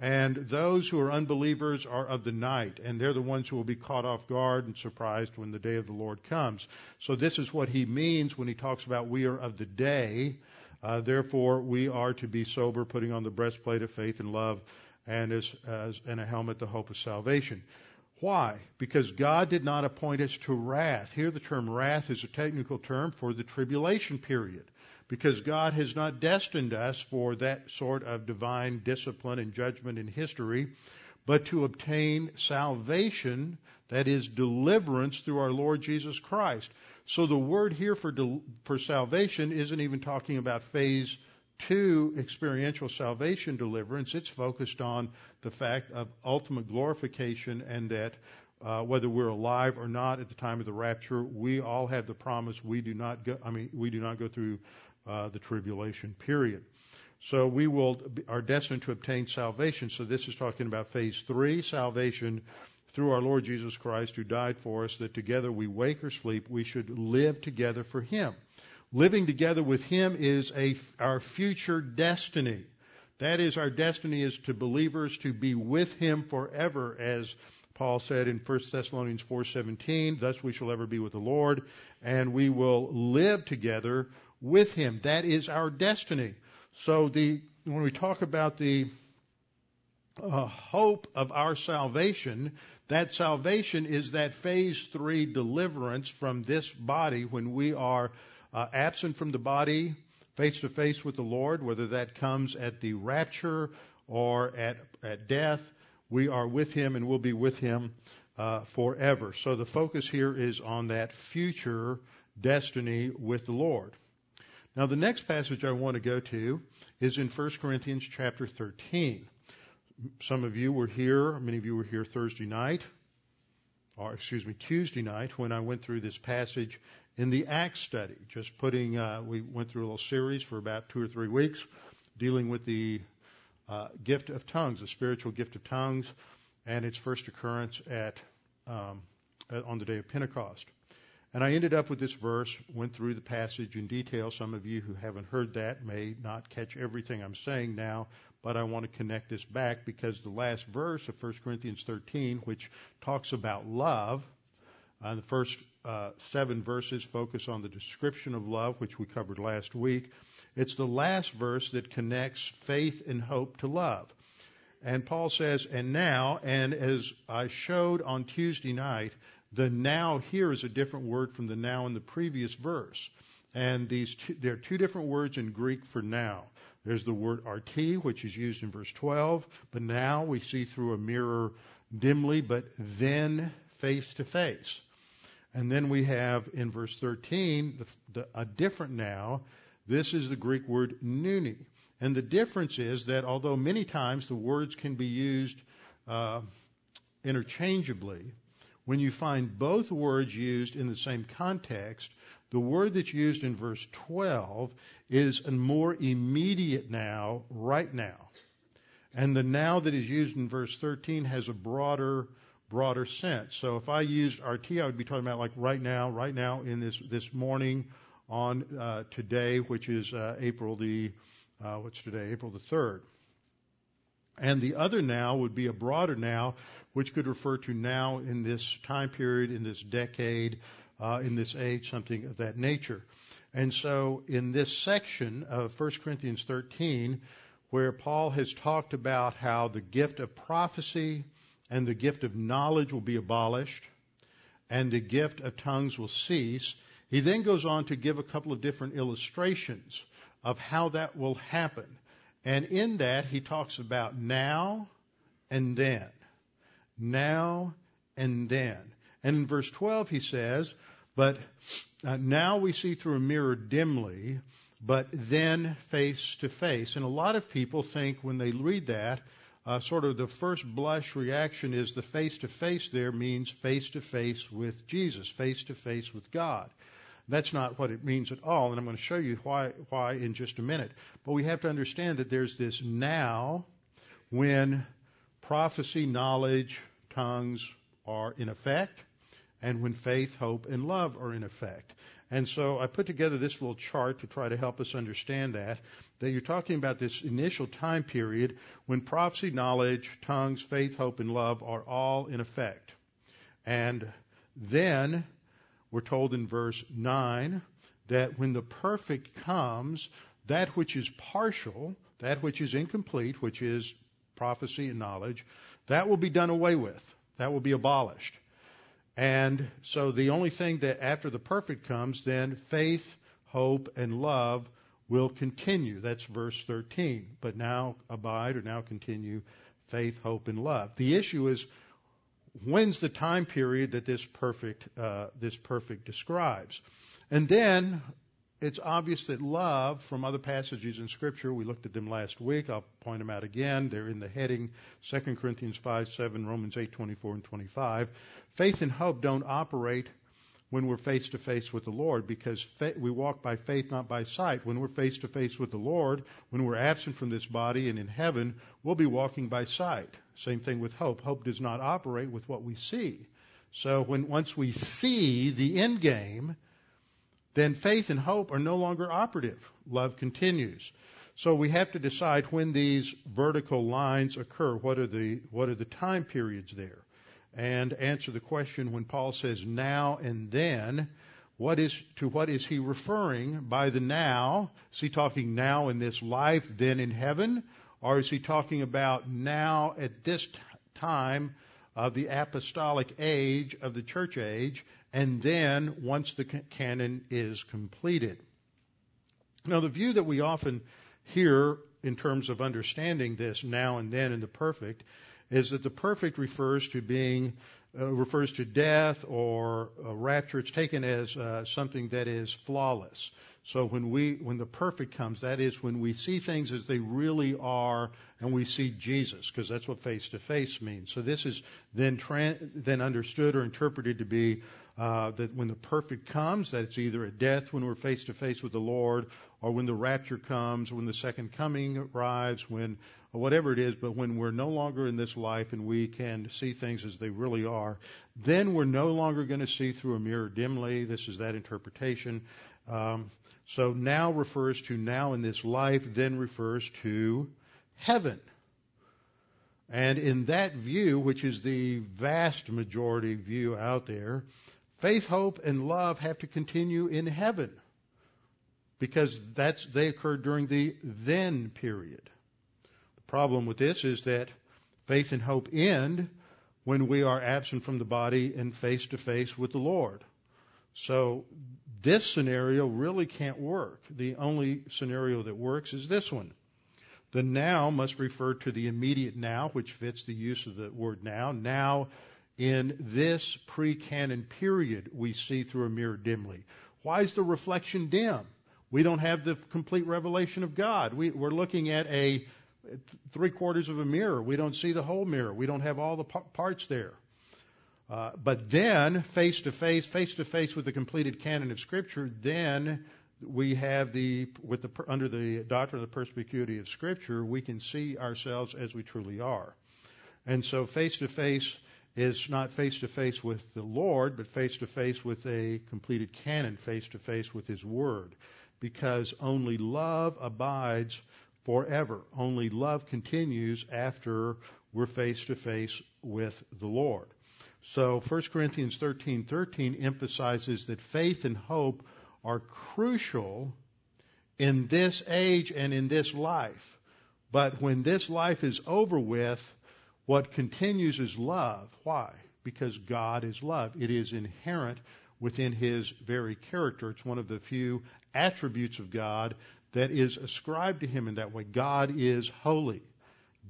and those who are unbelievers are of the night, and they're the ones who will be caught off guard and surprised when the day of the Lord comes. So this is what he means when he talks about we are of the day. Uh, therefore, we are to be sober, putting on the breastplate of faith and love, and as, as and a helmet, the hope of salvation. Why? Because God did not appoint us to wrath. Here the term wrath is a technical term for the tribulation period. Because God has not destined us for that sort of divine discipline and judgment in history, but to obtain salvation, that is deliverance through our Lord Jesus Christ. So the word here for, for salvation isn't even talking about phase to experiential salvation deliverance, it's focused on the fact of ultimate glorification and that uh, whether we're alive or not at the time of the rapture, we all have the promise we do not go. I mean, we do not go through uh, the tribulation period. So we will are destined to obtain salvation. So this is talking about phase three, salvation through our Lord Jesus Christ, who died for us, that together we wake or sleep, we should live together for Him. Living together with Him is a, our future destiny. That is our destiny is to believers to be with Him forever, as Paul said in 1 Thessalonians 4:17. Thus we shall ever be with the Lord, and we will live together with Him. That is our destiny. So the when we talk about the uh, hope of our salvation, that salvation is that phase three deliverance from this body when we are uh, absent from the body, face to face with the Lord, whether that comes at the rapture or at, at death, we are with Him and will be with Him uh, forever. So the focus here is on that future destiny with the Lord. Now the next passage I want to go to is in 1 Corinthians chapter 13. some of you were here, many of you were here Thursday night, or excuse me, Tuesday night when I went through this passage in the Acts study. Just putting, uh, we went through a little series for about two or three weeks dealing with the uh, gift of tongues, the spiritual gift of tongues, and its first occurrence at, um, at on the day of Pentecost. And I ended up with this verse, went through the passage in detail. Some of you who haven't heard that may not catch everything I'm saying now, but I want to connect this back because the last verse of 1 Corinthians 13, which talks about love, uh, the first uh, seven verses focus on the description of love, which we covered last week. It's the last verse that connects faith and hope to love. And Paul says, and now, and as I showed on Tuesday night, the now here is a different word from the now in the previous verse. And these two, there are two different words in Greek for now. There's the word arti, which is used in verse 12, but now we see through a mirror dimly, but then face to face. And then we have in verse 13 the, the, a different now. This is the Greek word nouni. And the difference is that although many times the words can be used uh, interchangeably, when you find both words used in the same context, the word that's used in verse 12 is a more immediate now, right now. And the now that is used in verse 13 has a broader, broader sense. So if I used arti, I would be talking about like right now, right now in this, this morning on uh, today, which is uh, April the, uh, what's today? April the 3rd. And the other now would be a broader now, which could refer to now in this time period, in this decade, uh, in this age, something of that nature. And so in this section of 1 Corinthians 13, where Paul has talked about how the gift of prophecy and the gift of knowledge will be abolished and the gift of tongues will cease, he then goes on to give a couple of different illustrations of how that will happen. And in that, he talks about now and then. Now and then. And in verse 12, he says, But uh, now we see through a mirror dimly, but then face to face. And a lot of people think when they read that, uh, sort of the first blush reaction is the face to face there means face to face with Jesus, face to face with God. That's not what it means at all, and I'm going to show you why, why in just a minute. But we have to understand that there's this now when prophecy, knowledge, tongues are in effect, and when faith, hope, and love are in effect. And so I put together this little chart to try to help us understand that, that you're talking about this initial time period when prophecy, knowledge, tongues, faith, hope, and love are all in effect. And then we're told in verse 9 that when the perfect comes, that which is partial, that which is incomplete, which is prophecy and knowledge, that will be done away with. That will be abolished. And so the only thing that after the perfect comes, then faith, hope, and love will continue. That's verse 13. But now abide or now continue faith, hope, and love. The issue is when's the time period that this perfect uh, this perfect describes, and then it's obvious that love from other passages in Scripture, we looked at them last week. I'll point them out again. They're in the heading 2 Corinthians 5, 7, Romans 8, 24, and 25. Faith and hope don't operate when we're face to face with the Lord because fa- we walk by faith, not by sight. When we're face to face with the Lord, when we're absent from this body and in heaven, we'll be walking by sight. Same thing with hope. Hope does not operate with what we see. So when once we see the end game, then faith and hope are no longer operative. Love continues. So we have to decide when these vertical lines occur. What are the what are the time periods there? and answer the question when Paul says now and then, what is to what is he referring by the now? Is he talking now in this life, then in heaven, or is he talking about now at this time of the apostolic age of the church age, and then once the canon is completed? Now, the view that we often hear in terms of understanding this now and then in the perfect is that the perfect refers to being uh, refers to death or rapture. It's taken as uh, something that is flawless. So when we, when the perfect comes, that is when we see things as they really are and we see Jesus, because that's what face to face means. So this is then, then understood or interpreted to be uh, that when the perfect comes, that it's either at death when we're face to face with the Lord, or when the rapture comes, when the second coming arrives, when whatever it is. But when we're no longer in this life and we can see things as they really are, then we're no longer going to see through a mirror dimly. This is that interpretation. Um, so now refers to now in this life, then refers to heaven. And in that view, which is the vast majority view out there, faith, hope, and love have to continue in heaven because that's they occurred during the then period. The problem with this is that faith and hope end when we are absent from the body and face to face with the Lord. So this scenario really can't work. The only scenario that works is this one. The now must refer to the immediate now, which fits the use of the word now. Now, in this pre canon period, we see through a mirror dimly. Why is the reflection dim? We don't have the complete revelation of God. We, are looking at a three quarters of a mirror. We don't see the whole mirror. We don't have all the parts there. Uh, but then, face to face, face to face with the completed canon of Scripture, then we have the, with the, under the doctrine of the perspicuity of Scripture, we can see ourselves as we truly are. And so face to face is not face to face with the Lord, but face to face with a completed canon, face to face with His Word. Because only love abides forever. Only love continues after we're face to face with the Lord. So 1 Corinthians 13:13 emphasizes that faith and hope are crucial in this age and in this life. But when this life is over with, what continues is love. Why? Because God is love. It is inherent within his very character. It's one of the few attributes of God that is ascribed to him in that way. God is holy.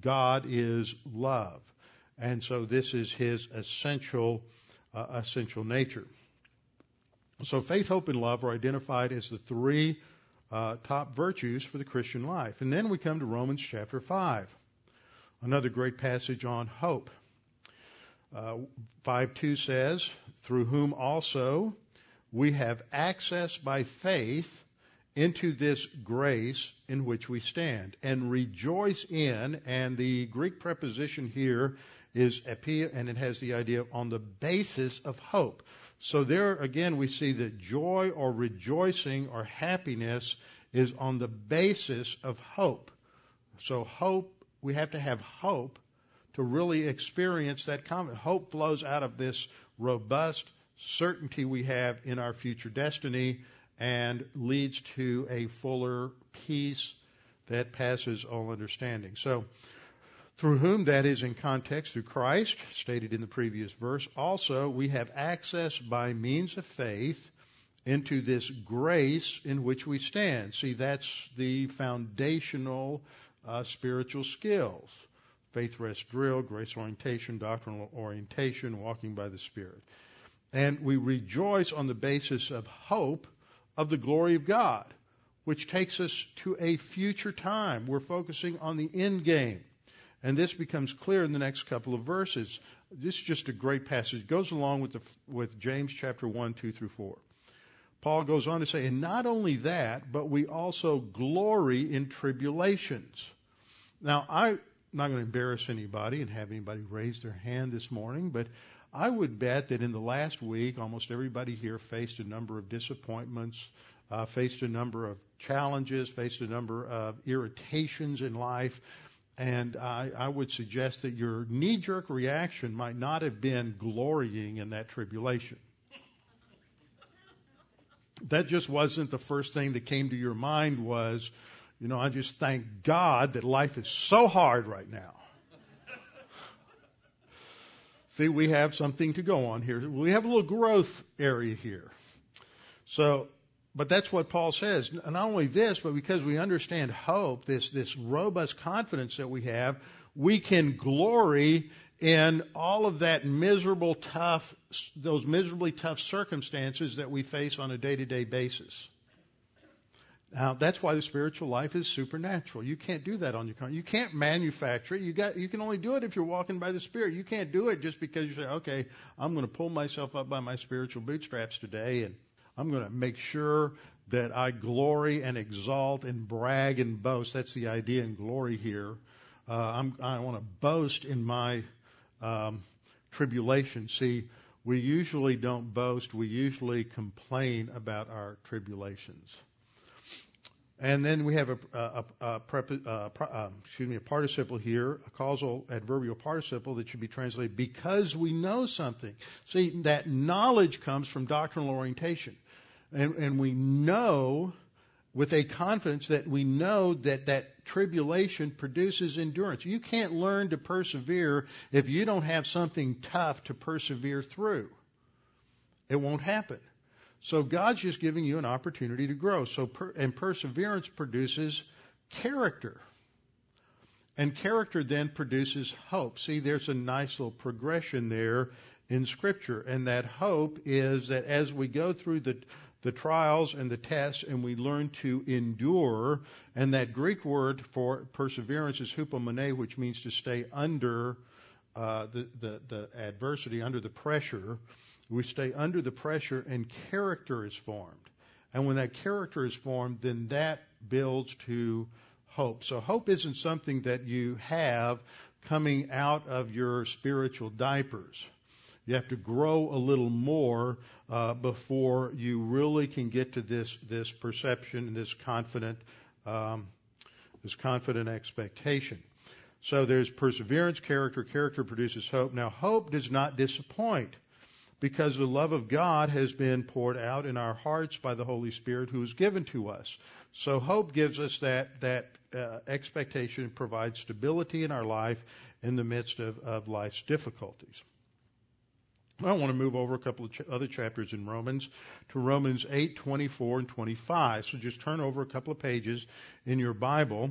God is love. And so this is his essential, uh, essential nature. So faith, hope, and love are identified as the three uh, top virtues for the Christian life. And then we come to Romans chapter 5, another great passage on hope. Uh, 5 2 says, Through whom also we have access by faith into this grace in which we stand and rejoice in, and the Greek preposition here is epia, and it has the idea on the basis of hope. So there again we see that joy or rejoicing or happiness is on the basis of hope. So hope, we have to have hope to really experience that confidence. Hope flows out of this robust certainty we have in our future destiny and leads to a fuller peace that passes all understanding. So through whom, that is in context, through Christ, stated in the previous verse, also we have access by means of faith into this grace in which we stand. See, that's the foundational uh, spiritual skills faith rest drill, grace orientation, doctrinal orientation, walking by the Spirit. And we rejoice on the basis of hope of the glory of God, which takes us to a future time. We're focusing on the end game. And this becomes clear in the next couple of verses. This is just a great passage. It goes along with, the, with James chapter 1, 2 through 4. Paul goes on to say, and not only that, but we also glory in tribulations. Now, I'm not going to embarrass anybody and have anybody raise their hand this morning, but I would bet that in the last week, almost everybody here faced a number of disappointments, uh, faced a number of challenges, faced a number of irritations in life. And I, I would suggest that your knee jerk reaction might not have been glorying in that tribulation. That just wasn't the first thing that came to your mind was, you know, I just thank God that life is so hard right now. See, we have something to go on here. We have a little growth area here. So but that's what Paul says. Not only this, but because we understand hope, this, this robust confidence that we have, we can glory in all of that miserable, tough, those miserably tough circumstances that we face on a day to day basis. Now, that's why the spiritual life is supernatural. You can't do that on your own. You can't manufacture it. You got, you can only do it if you're walking by the Spirit. You can't do it just because you say, okay, I'm going to pull myself up by my spiritual bootstraps today and I'm going to make sure that I glory and exalt and brag and boast. That's the idea in glory here. Uh, I'm, I want to boast in my um, tribulation. See, we usually don't boast. We usually complain about our tribulations. And then we have a, a, a, a, um, excuse me, a participle here, a causal adverbial participle that should be translated because we know something. See, that knowledge comes from doctrinal orientation. And, and we know with a confidence that we know that that tribulation produces endurance. You can't learn to persevere if you don't have something tough to persevere through. It won't happen. So God's just giving you an opportunity to grow. So per, and perseverance produces character. And character then produces hope. See, there's a nice little progression there in scripture. And that hope is that as we go through the the trials and the tests and we learn to endure and that Greek word for perseverance is hupomone which means to stay under uh, the, the, the adversity, under the pressure. We stay under the pressure and character is formed. And when that character is formed, then that builds to hope. So hope isn't something that you have coming out of your spiritual diapers. You have to grow a little more uh, before you really can get to this this perception and this confident um, this confident expectation. So there's perseverance, character. Character produces hope. Now hope does not disappoint because the love of God has been poured out in our hearts by the Holy Spirit who is given to us. So hope gives us that that uh, expectation provides stability in our life in the midst of, of life's difficulties. I want to move over a couple of ch- other chapters in Romans to Romans 8, 24 and 25. So just turn over a couple of pages in your Bible.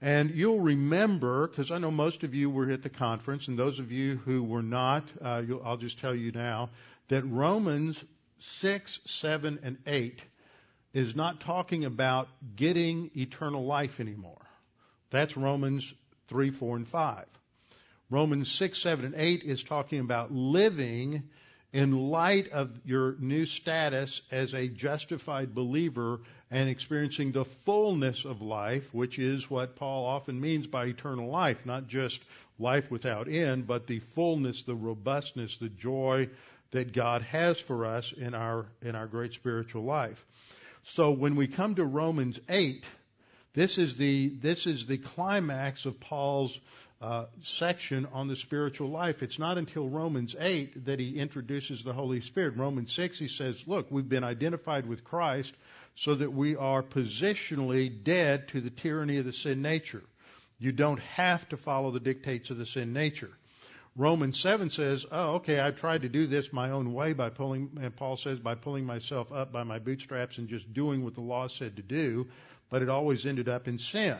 And you'll remember, because I know most of you were at the conference, and those of you who were not, uh, I'll just tell you now, that Romans 6, 7, and 8 is not talking about getting eternal life anymore. That's Romans 3, 4, and 5. Romans 6, 7, and 8 is talking about living in light of your new status as a justified believer and experiencing the fullness of life, which is what Paul often means by eternal life, not just life without end, but the fullness, the robustness, the joy that God has for us in our in our great spiritual life. So when we come to Romans 8, this is the this is the climax of Paul's uh, section on the spiritual life. It's not until Romans 8 that he introduces the Holy Spirit. Romans 6, he says, look, we've been identified with Christ so that we are positionally dead to the tyranny of the sin nature. You don't have to follow the dictates of the sin nature. Romans 7 says, oh, okay, I've tried to do this my own way by pulling, and Paul says, by pulling myself up by my bootstraps and just doing what the law said to do, but it always ended up in sin.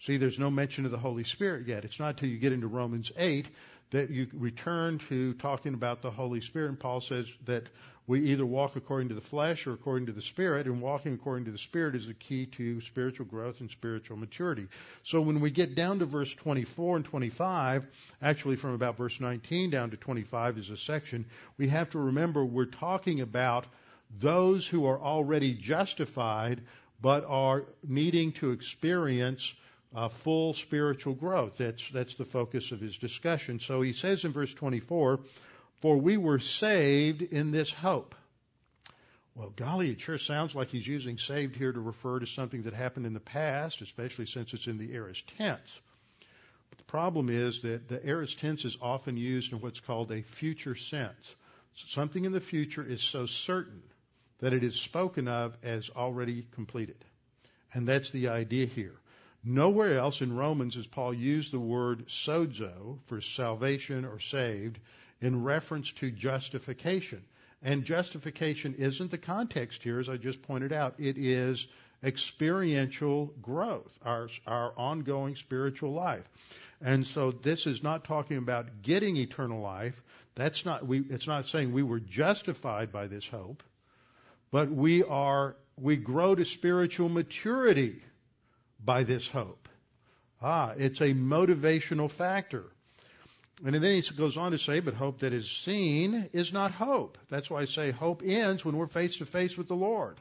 See, there's no mention of the Holy Spirit yet. It's not until you get into Romans 8 that you return to talking about the Holy Spirit. And Paul says that we either walk according to the flesh or according to the Spirit, and walking according to the Spirit is the key to spiritual growth and spiritual maturity. So when we get down to verse 24 and 25, actually from about verse 19 down to 25 is a section, we have to remember we're talking about those who are already justified but are needing to experience uh, full spiritual growth. That's, that's the focus of his discussion. So he says in verse 24, For we were saved in this hope. Well, golly, it sure sounds like he's using saved here to refer to something that happened in the past, especially since it's in the aorist tense. But the problem is that the aorist tense is often used in what's called a future sense. So something in the future is so certain that it is spoken of as already completed. And that's the idea here. Nowhere else in Romans does Paul use the word sozo for salvation or saved in reference to justification. And justification isn't the context here, as I just pointed out. It is experiential growth, our, our ongoing spiritual life. And so this is not talking about getting eternal life. That's not, we, it's not saying we were justified by this hope, but we are we grow to spiritual maturity by this hope. Ah, it's a motivational factor. And then he goes on to say, but hope that is seen is not hope. That's why I say hope ends when we're face to face with the Lord.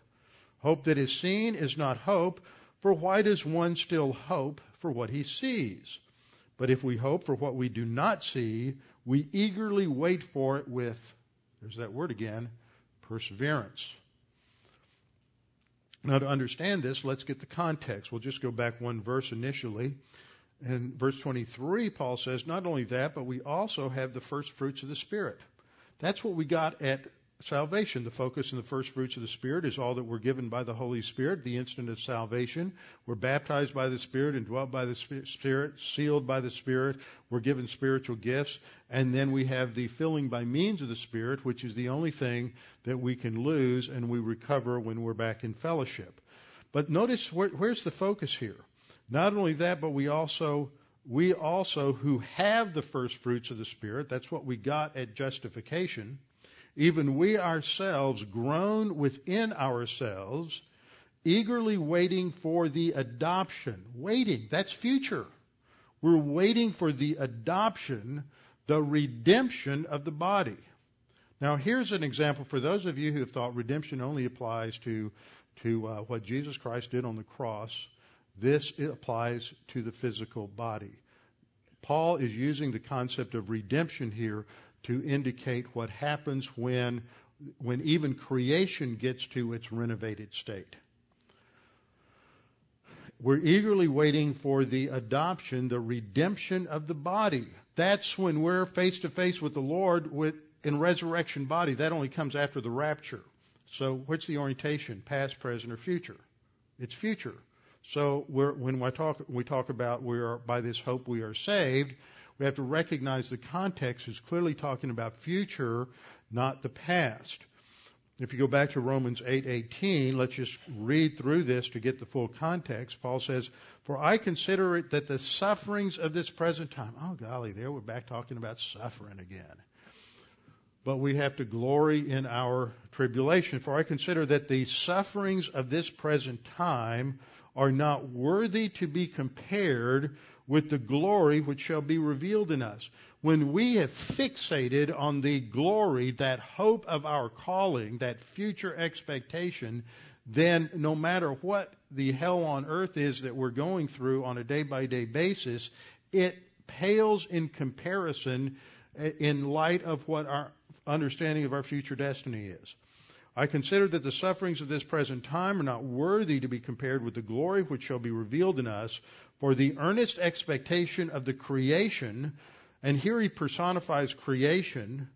Hope that is seen is not hope, for why does one still hope for what he sees? But if we hope for what we do not see, we eagerly wait for it with, there's that word again, perseverance. Now, to understand this, let's get the context. We'll just go back one verse initially. In verse 23, Paul says, not only that, but we also have the first fruits of the Spirit. That's what we got at salvation. The focus in the first fruits of the Spirit is all that we're given by the Holy Spirit, the instant of salvation. We're baptized by the Spirit and dwelt by the Spirit, sealed by the Spirit. We're given spiritual gifts. And then we have the filling by means of the Spirit, which is the only thing that we can lose and we recover when we're back in fellowship. But notice where, where's the focus here? Not only that, but we also we also who have the first fruits of the Spirit, that's what we got at justification, even we ourselves groan within ourselves, eagerly waiting for the adoption. Waiting, that's future. We're waiting for the adoption, the redemption of the body. Now, here's an example for those of you who have thought redemption only applies to, to uh, what Jesus Christ did on the cross this applies to the physical body. Paul is using the concept of redemption here to indicate what happens when, when even creation gets to its renovated state. We're eagerly waiting for the adoption, the redemption of the body. That's when we're face to face with the Lord with, in resurrection body. That only comes after the rapture. So what's the orientation? Past, present, or future? It's future. So when we talk, we talk about we are by this hope we are saved, we have to recognize the context is clearly talking about future, not the past. If you go back to Romans 8:18, let's just read through this to get the full context. Paul says, "For I consider it that the sufferings of this present time." Oh golly, there we're back talking about suffering again. But we have to glory in our tribulation. For I consider that the sufferings of this present time are not worthy to be compared with the glory which shall be revealed in us. When we have fixated on the glory, that hope of our calling, that future expectation, then no matter what the hell on earth is that we're going through on a day by day basis, it pales in comparison eh, in light of what our understanding of our future destiny is. I consider that the sufferings of this present time are not worthy to be compared with the glory which shall be revealed in us, for the earnest expectation of the creation, and here he personifies creation,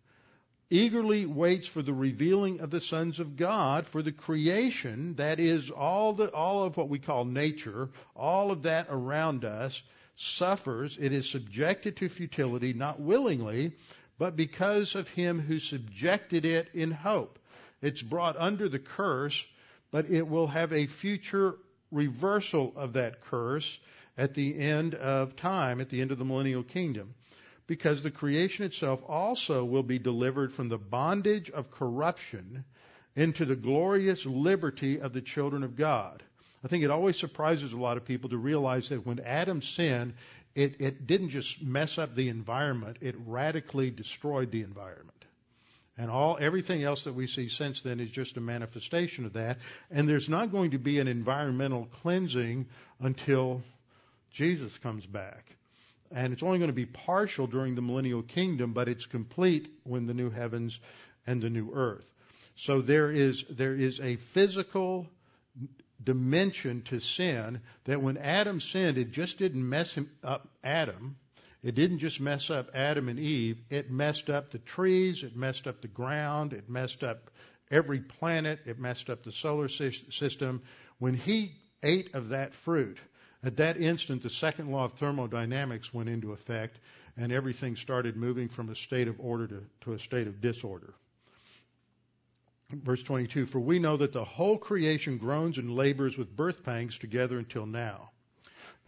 eagerly waits for the revealing of the sons of God, for the creation, that is all the, all of what we call nature, all of that around us, suffers. It is subjected to futility, not willingly, but because of him who subjected it in hope. It's brought under the curse, but it will have a future reversal of that curse at the end of time, at the end of the millennial kingdom. Because the creation itself also will be delivered from the bondage of corruption into the glorious liberty of the children of God. I think it always surprises a lot of people to realize that when Adam sinned, it, it didn't just mess up the environment, it radically destroyed the environment. And all everything else that we see since then is just a manifestation of that. And there's not going to be an environmental cleansing until Jesus comes back. And it's only going to be partial during the millennial kingdom, but it's complete when the new heavens and the new earth. So there is there is a physical dimension to sin that when Adam sinned, it just didn't mess him up Adam. It didn't just mess up Adam and Eve, it messed up the trees, it messed up the ground, it messed up every planet, it messed up the solar system. When he ate of that fruit, at that instant, the second law of thermodynamics went into effect, and everything started moving from a state of order to, to a state of disorder. Verse 22 For we know that the whole creation groans and labors with birth pangs together until now.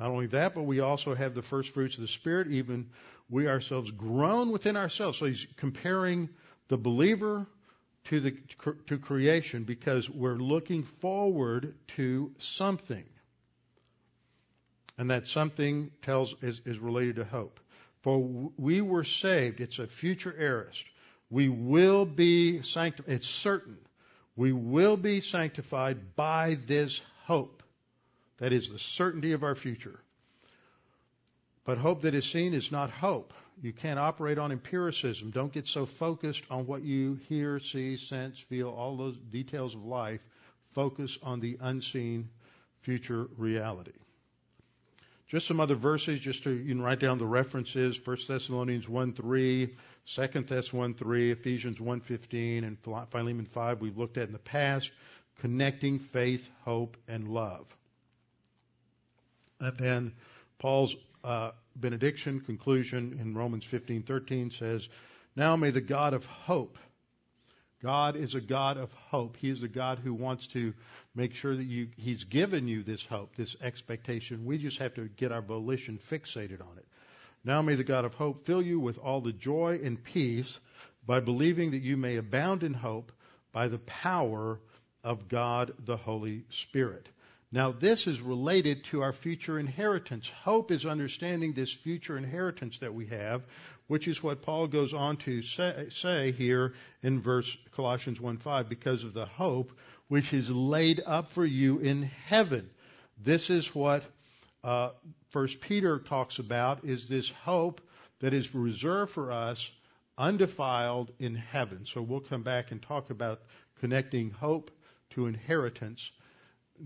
Not only that, but we also have the first fruits of the Spirit, even we ourselves groan within ourselves. So he's comparing the believer to the to creation because we're looking forward to something. And that something tells is, is related to hope. For we were saved. It's a future aorist. We will be sanctified. It's certain. We will be sanctified by this hope. That is the certainty of our future. But hope that is seen is not hope. You can't operate on empiricism. Don't get so focused on what you hear, see, sense, feel, all those details of life. Focus on the unseen future reality. Just some other verses, just to you can write down the references: 1 Thessalonians 1 3, 2 Thess 1 3, Ephesians 1 15, and Philemon 5 we've looked at in the past, connecting faith, hope, and love. And then Paul's uh, benediction conclusion in Romans 15:13 says, "Now may the God of hope God is a God of hope. He is a God who wants to make sure that you He's given you this hope, this expectation. We just have to get our volition fixated on it. Now may the God of hope fill you with all the joy and peace by believing that you may abound in hope by the power of God the Holy Spirit. Now, this is related to our future inheritance. Hope is understanding this future inheritance that we have, which is what Paul goes on to say, say here in verse Colossians 1:5, because of the hope which is laid up for you in heaven. This is what uh, First Peter talks about: is this hope that is reserved for us, undefiled in heaven. So we'll come back and talk about connecting hope to inheritance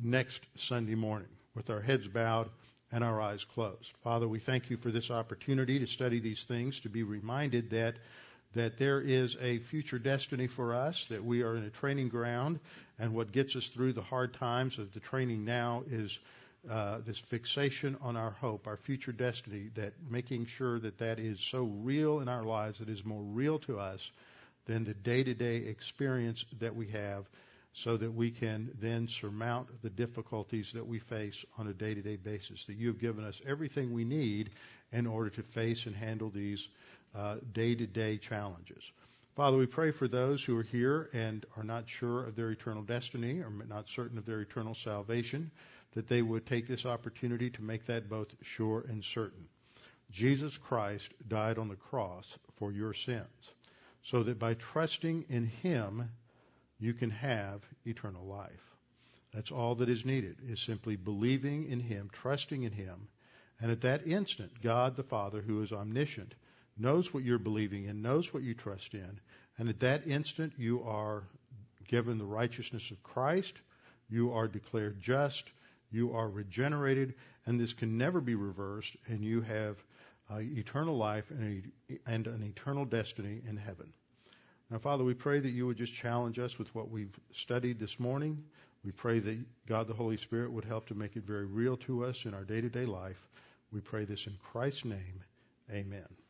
next Sunday morning with our heads bowed and our eyes closed. Father, we thank you for this opportunity to study these things, to be reminded that that there is a future destiny for us, that we are in a training ground, and what gets us through the hard times of the training now is uh, this fixation on our hope, our future destiny, that making sure that that is so real in our lives, that is more real to us than the day to day experience that we have so that we can then surmount the difficulties that we face on a day to day basis. That you have given us everything we need in order to face and handle these day to day challenges. Father, we pray for those who are here and are not sure of their eternal destiny or not certain of their eternal salvation, that they would take this opportunity to make that both sure and certain. Jesus Christ died on the cross for your sins, so that by trusting in Him, you can have eternal life. That's all that is needed, is simply believing in Him, trusting in Him. And at that instant, God the Father, who is omniscient, knows what you're believing in, knows what you trust in. And at that instant, you are given the righteousness of Christ. You are declared just. You are regenerated. And this can never be reversed. And you have uh, eternal life and, a, and an eternal destiny in heaven. Now, Father, we pray that you would just challenge us with what we've studied this morning. We pray that God the Holy Spirit would help to make it very real to us in our day to day life. We pray this in Christ's name. Amen.